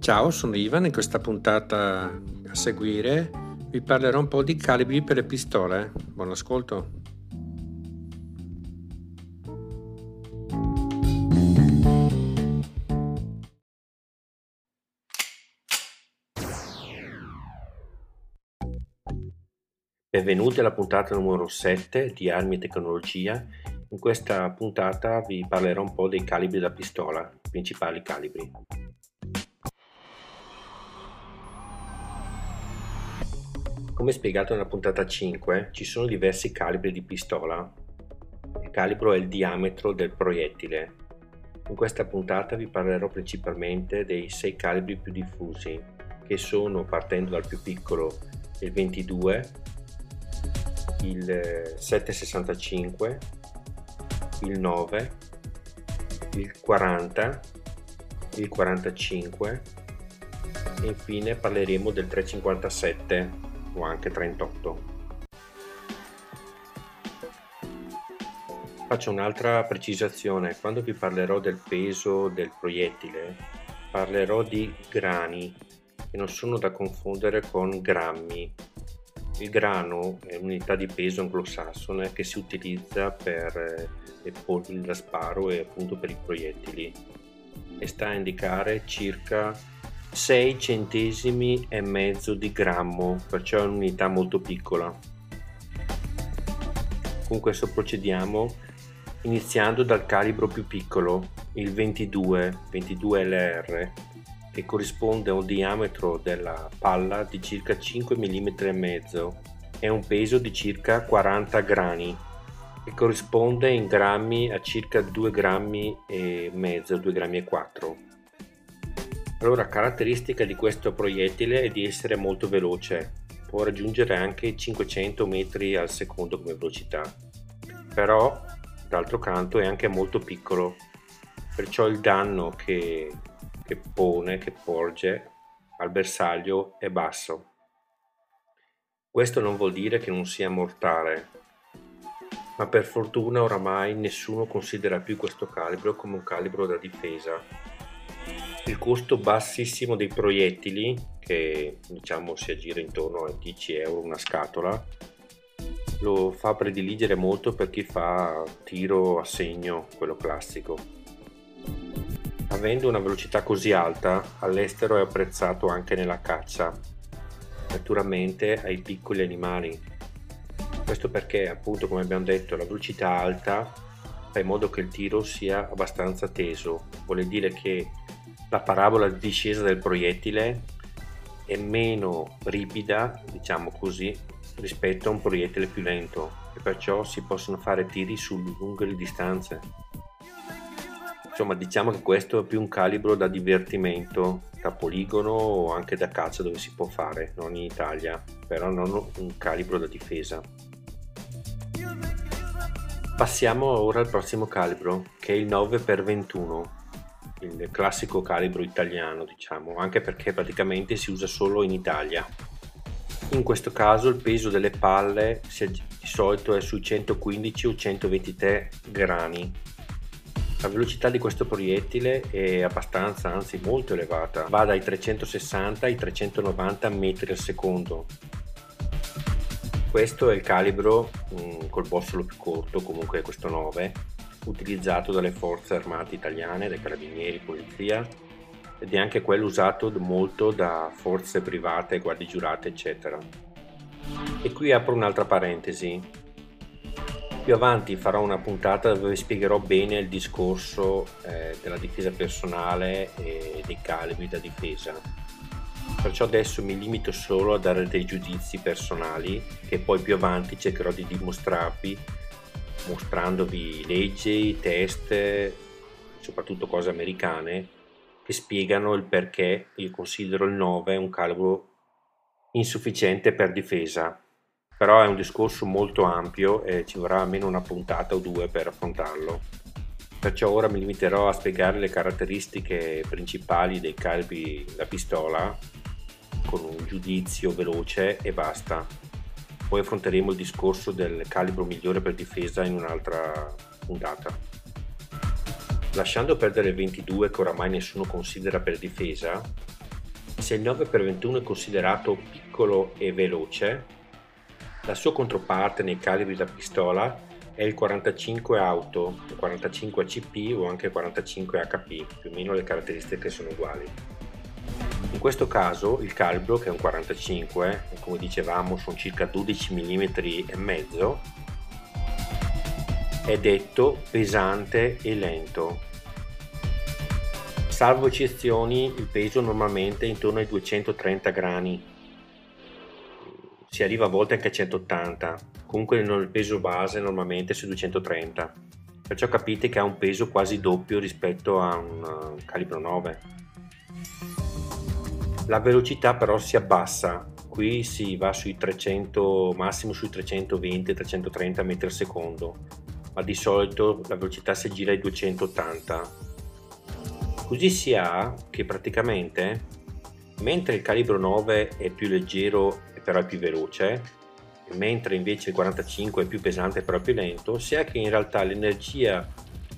Ciao, sono Ivan. In questa puntata a seguire vi parlerò un po' di calibri per le pistole. Buon ascolto. Benvenuti alla puntata numero 7 di Armi e Tecnologia. In questa puntata vi parlerò un po' dei calibri da pistola, i principali calibri. Come spiegato nella puntata 5, ci sono diversi calibri di pistola. Il calibro è il diametro del proiettile. In questa puntata vi parlerò principalmente dei 6 calibri più diffusi, che sono, partendo dal più piccolo, il 22, il 765, il 9, il 40, il 45 e infine parleremo del 357 o anche 38. Faccio un'altra precisazione, quando vi parlerò del peso del proiettile parlerò di grani che non sono da confondere con grammi. Il grano è un'unità di peso anglosassone che si utilizza per eh, le polveri da sparo e appunto per i proiettili. E sta a indicare circa 6 centesimi e mezzo di grammo, perciò è un'unità molto piccola. Comunque adesso procediamo iniziando dal calibro più piccolo, il 22, 22 LR, che corrisponde a un diametro della palla di circa 5 mm e mezzo e un peso di circa 40 grani che corrisponde in grammi a circa 2 grammi e mezzo 2 grammi e 4 allora caratteristica di questo proiettile è di essere molto veloce può raggiungere anche 500 metri al secondo come velocità però d'altro canto è anche molto piccolo perciò il danno che che pone, che porge al bersaglio è basso. Questo non vuol dire che non sia mortale, ma per fortuna oramai nessuno considera più questo calibro come un calibro da difesa. Il costo bassissimo dei proiettili, che diciamo si aggira intorno a 10 euro una scatola, lo fa prediligere molto per chi fa tiro a segno, quello classico. Avendo una velocità così alta, all'estero è apprezzato anche nella caccia, naturalmente ai piccoli animali. Questo perché, appunto, come abbiamo detto, la velocità alta fa in modo che il tiro sia abbastanza teso, vuol dire che la parabola di discesa del proiettile è meno ripida, diciamo così, rispetto a un proiettile più lento e perciò si possono fare tiri su lunghe distanze. Insomma, diciamo che questo è più un calibro da divertimento, da poligono o anche da caccia dove si può fare, non in Italia, però non un calibro da difesa. Passiamo ora al prossimo calibro, che è il 9x21, il classico calibro italiano, diciamo, anche perché praticamente si usa solo in Italia. In questo caso il peso delle palle di solito è sui 115 o 123 grani la velocità di questo proiettile è abbastanza, anzi molto elevata, va dai 360 ai 390 metri al secondo. Questo è il calibro mh, mm, col bossolo più corto, comunque questo 9, utilizzato dalle forze armate italiane, dai carabinieri, polizia ed è anche quello usato molto da forze private, guardie giurate, eccetera. E qui apro un'altra parentesi. Più avanti farò una puntata dove spiegherò bene il discorso eh, della difesa personale e dei calibri da difesa. Perciò adesso mi limito solo a dare dei giudizi personali che poi più avanti cercherò di dimostrarvi mostrandovi leggi, test, soprattutto cose americane che spiegano il perché io considero il 9 un calibro insufficiente per difesa però è un discorso molto ampio e ci vorrà almeno una puntata o due per affrontarlo. Perciò ora mi limiterò a spiegare le caratteristiche principali dei calibri da pistola con un giudizio veloce e basta. Poi affronteremo il discorso del calibro migliore per difesa in un'altra puntata. Lasciando perdere il 22 che oramai nessuno considera per difesa, se il 9x21 è considerato piccolo e veloce, la sua controparte nei calibri da pistola è il 45 auto, il 45 ACP o anche il 45 HP, più o meno le caratteristiche sono uguali. In questo caso il calibro, che è un 45, come dicevamo sono circa 12 mm e mezzo, è detto pesante e lento. Salvo eccezioni, il peso normalmente è intorno ai 230 grani, si arriva a volte anche a 180, comunque il peso base normalmente è su 230, perciò capite che ha un peso quasi doppio rispetto a un calibro 9. La velocità però si abbassa, qui si va sui 300, massimo sui 320-330 metri al secondo, ma di solito la velocità si gira ai 280. Così si ha che praticamente, mentre il calibro 9 è più leggero però è più veloce, mentre invece il 45 è più pesante però è più lento, sia che in realtà l'energia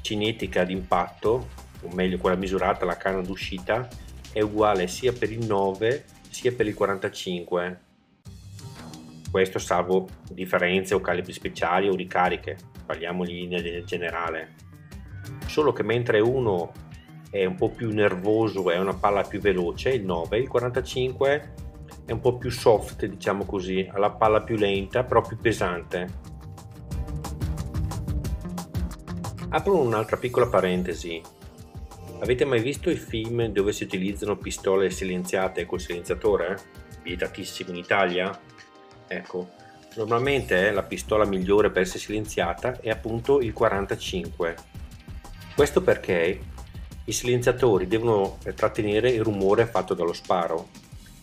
cinetica d'impatto, o meglio quella misurata alla canna d'uscita, è uguale sia per il 9 sia per il 45. Questo salvo differenze o calibri speciali o ricariche, parliamo in linea generale. Solo che mentre uno è un po' più nervoso, è una palla più veloce, il 9, il 45 è un po' più soft, diciamo così, ha la palla più lenta, però più pesante. Apro un'altra piccola parentesi. Avete mai visto i film dove si utilizzano pistole silenziate col silenziatore? Vietatissimo in Italia? Ecco, normalmente la pistola migliore per essere silenziata è appunto il 45. Questo perché i silenziatori devono trattenere il rumore fatto dallo sparo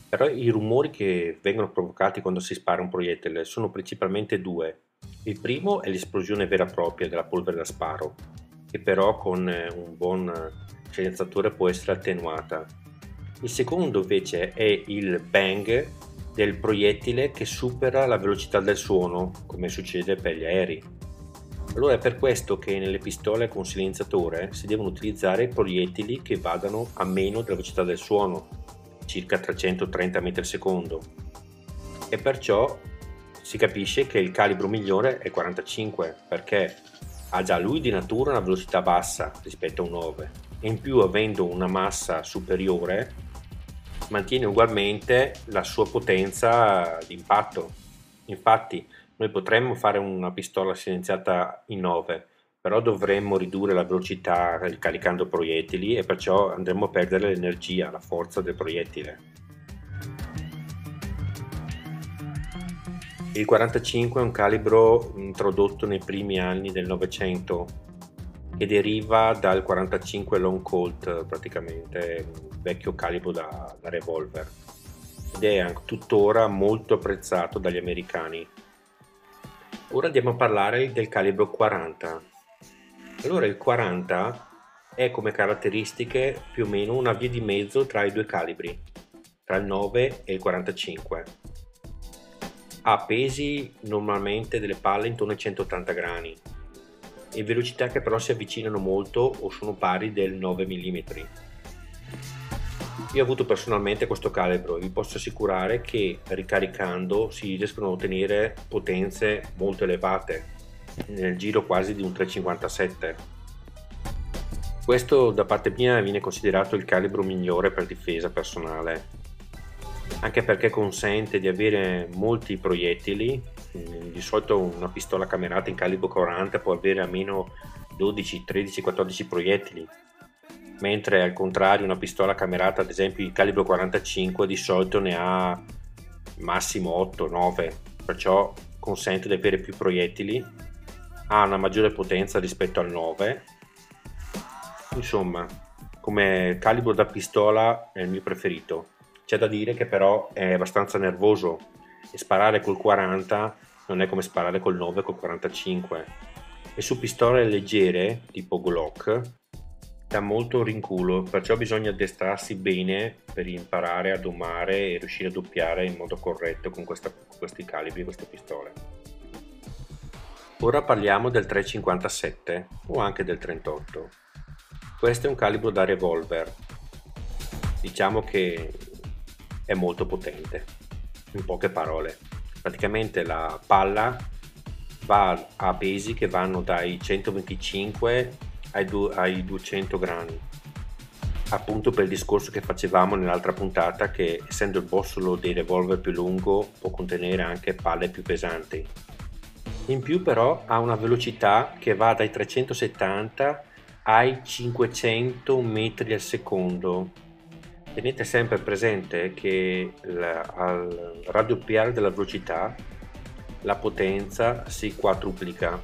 però i rumori che vengono provocati quando si spara un proiettile sono principalmente due. Il primo è l'esplosione vera e propria della polvere da sparo, che però con eh, un buon silenziatore può essere attenuata. Il secondo invece è il bang del proiettile che supera la velocità del suono, come succede per gli aerei. Allora è per questo che nelle pistole con silenziatore si devono utilizzare proiettili che vadano a meno della velocità del suono, circa 330 metri al secondo e perciò si capisce che il calibro migliore è 45 perché ha già lui di natura una velocità bassa rispetto a un 9 e in più avendo una massa superiore mantiene ugualmente la sua potenza di impatto infatti noi potremmo fare una pistola silenziata in 9 però dovremmo ridurre la velocità caricando proiettili e perciò andremo a perdere l'energia, la forza del proiettile. Il 45 è un calibro introdotto nei primi anni del Novecento che deriva dal 45 Long Colt praticamente, vecchio calibro da, da revolver ed è tuttora molto apprezzato dagli americani. Ora andiamo a parlare del calibro 40 allora il 40 è come caratteristiche più o meno una via di mezzo tra i due calibri, tra il 9 e il 45. Ha pesi normalmente delle palle intorno ai 180 grani e velocità che però si avvicinano molto o sono pari del 9 mm. Io ho avuto personalmente questo calibro e vi posso assicurare che ricaricando si riescono a ottenere potenze molto elevate nel giro quasi di un 357. Questo da parte mia viene considerato il calibro migliore per difesa personale, anche perché consente di avere molti proiettili, di solito una pistola camerata in calibro 40 può avere almeno 12, 13, 14 proiettili, mentre al contrario una pistola camerata ad esempio in calibro 45 di solito ne ha massimo 8, 9, perciò consente di avere più proiettili ha una maggiore potenza rispetto al 9 insomma come calibro da pistola è il mio preferito. C'è da dire che però è abbastanza nervoso e sparare col 40 non è come sparare col 9 col 45 e su pistole leggere tipo Glock dà molto rinculo perciò bisogna addestrarsi bene per imparare a domare e riuscire a doppiare in modo corretto con, questa, con questi calibri queste pistole Ora parliamo del 357 o anche del 38. Questo è un calibro da revolver. Diciamo che è molto potente. In poche parole, praticamente la palla va a pesi che vanno dai 125 ai, du- ai 200 grammi. Appunto per il discorso che facevamo nell'altra puntata che essendo il bossolo dei revolver più lungo può contenere anche palle più pesanti. In più però ha una velocità che va dai 370 ai 500 metri al secondo. Tenete sempre presente che la, al raddoppiare della velocità la potenza si quadruplica.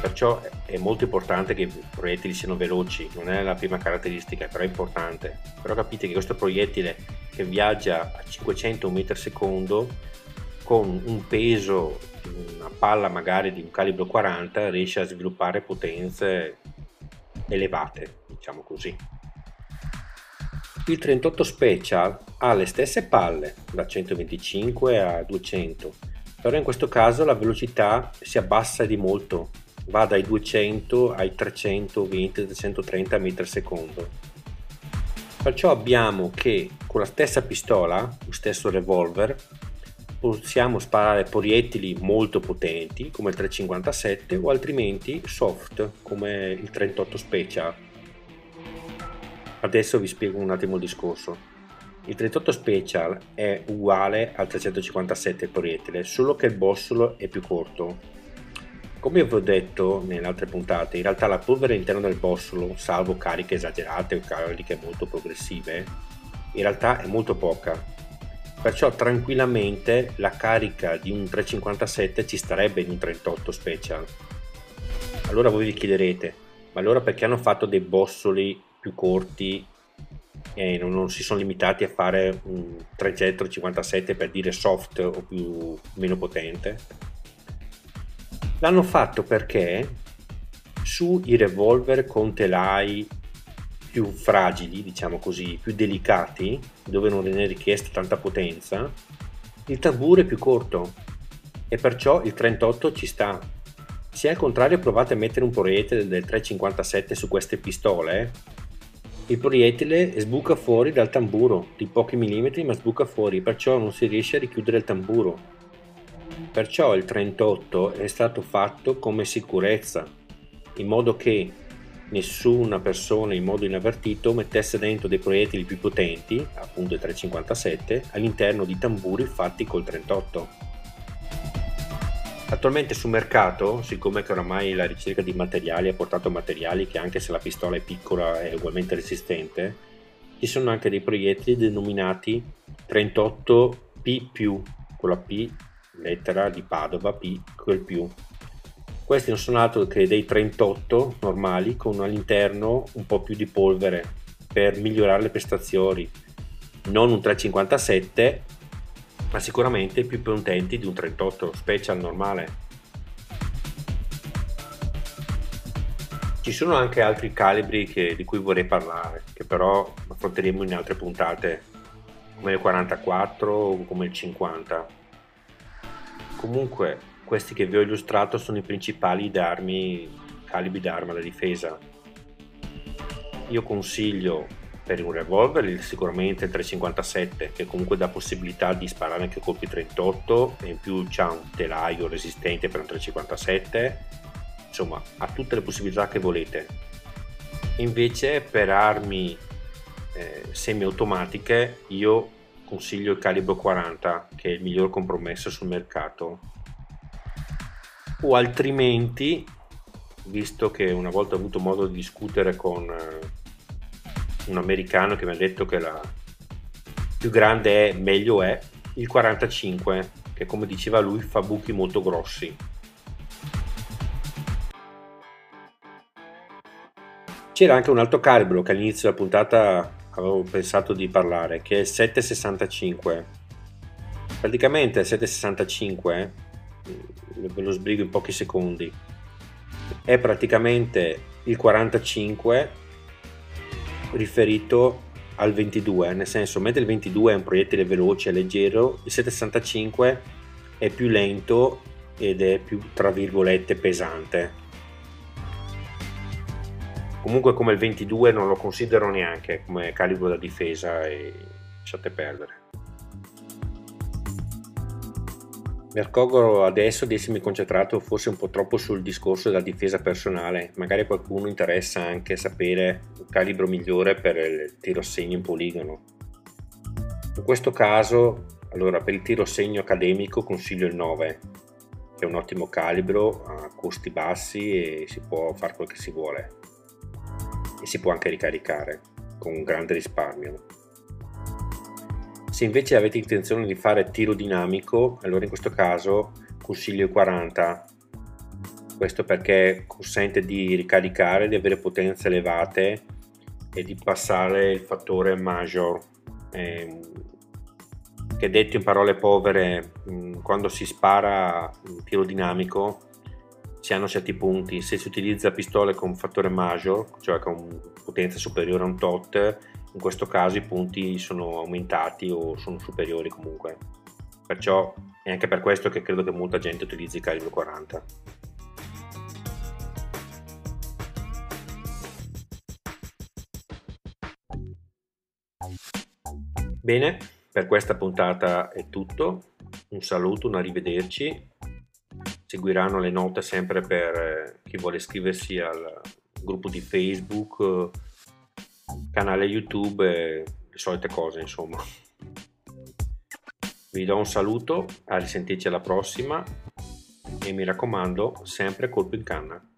Perciò è molto importante che i proiettili siano veloci, non è la prima caratteristica, però è importante. Però capite che questo proiettile che viaggia a 500 metri al secondo con un peso una palla magari di un calibro 40 riesce a sviluppare potenze elevate, diciamo così. Il 38 Special ha le stesse palle, da 125 a 200, però in questo caso la velocità si abbassa di molto, va dai 200 ai 320-330 metri al secondo. Perciò abbiamo che con la stessa pistola, lo stesso revolver, possiamo sparare proiettili molto potenti come il 357 o altrimenti soft come il 38 Special. Adesso vi spiego un attimo il discorso. Il 38 Special è uguale al 357 proiettile, solo che il bossolo è più corto. Come vi ho detto nelle altre puntate, in realtà la polvere all'interno del bossolo, salvo cariche esagerate o cariche molto progressive, in realtà è molto poca. Perciò tranquillamente la carica di un 357 ci starebbe in un 38 Special. Allora voi vi chiederete, ma allora perché hanno fatto dei bossoli più corti e non, non, si sono limitati a fare un 357 per dire soft o più meno potente. L'hanno fatto perché sui revolver con telai più fragili diciamo così più delicati dove non è richiesta tanta potenza il tamburo è più corto e perciò il 38 ci sta. Se al contrario provate a mettere un proiettile del 357 su queste pistole il proiettile sbuca fuori dal tamburo di pochi millimetri ma sbuca fuori perciò non si riesce a richiudere il tamburo. Perciò il 38 è stato fatto come sicurezza in modo che nessuna persona in modo inavvertito mettesse dentro dei proiettili più potenti appunto il 357 all'interno di tamburi fatti col 38 Attualmente sul mercato, siccome che oramai la ricerca di materiali ha portato materiali che anche se la pistola è piccola è ugualmente resistente, ci sono anche dei proiettili denominati 38P+, con la P lettera di Padova, P quel più. Questi non sono altro che dei 38 normali con all'interno un po' più di polvere per migliorare le prestazioni. Non un 357 ma sicuramente più potenti di un 38 special normale. Ci sono anche altri calibri che, di cui vorrei parlare, che però affronteremo in altre puntate, come il 44 o come il 50. Comunque, questi che vi ho illustrato sono i principali d'armi, calibri d'arma da difesa. Io consiglio per un revolver sicuramente il 357 che comunque dà possibilità di sparare anche colpi 38 e in più c'ha un telaio resistente per un 357 insomma ha tutte le possibilità che volete. Invece per armi eh, semiautomatiche io consiglio il calibro 40 che è il miglior compromesso sul mercato. O altrimenti visto che una volta ho avuto modo di discutere con eh, un americano che mi ha detto che la più grande è meglio è il 45 che come diceva lui fa buchi molto grossi. C'era anche un altro calibro che all'inizio della puntata avevo pensato di parlare che è il 765 praticamente il 765 ve lo sbrigo in pochi secondi è praticamente il 45 riferito al 22, nel senso mentre il 22 è un proiettile veloce e leggero, il 765 è più lento ed è più tra virgolette pesante. Comunque come il 22 non lo considero neanche come calibro da difesa e lasciate perdere. Mi accorgo adesso di essermi concentrato forse un po' troppo sul discorso della difesa personale, magari a qualcuno interessa anche sapere il calibro migliore per il tiro segno in poligono. In questo caso, allora per il tiro segno accademico consiglio il 9, che è un ottimo calibro a costi bassi e si può fare quel che si vuole e si può anche ricaricare con un grande risparmio. Se invece avete intenzione di fare tiro dinamico, allora in questo caso consiglio il 40. Questo perché consente di ricaricare, di avere potenze elevate e di passare il fattore major. Eh, che detto in parole povere, quando si spara un tiro dinamico si hanno certi punti. Se si utilizza pistole con fattore major, cioè con potenza superiore a un tot, in questo caso i punti sono aumentati o sono superiori comunque. Perciò è anche per questo che credo che molta gente utilizzi il calibro 40. Bene, per questa puntata è tutto. Un saluto, un arrivederci. Seguiranno le note sempre per eh, chi vuole iscriversi al gruppo di Facebook canale YouTube le solite cose, insomma. Vi do un saluto, a risentirci alla prossima e mi raccomando, sempre colpo in canna.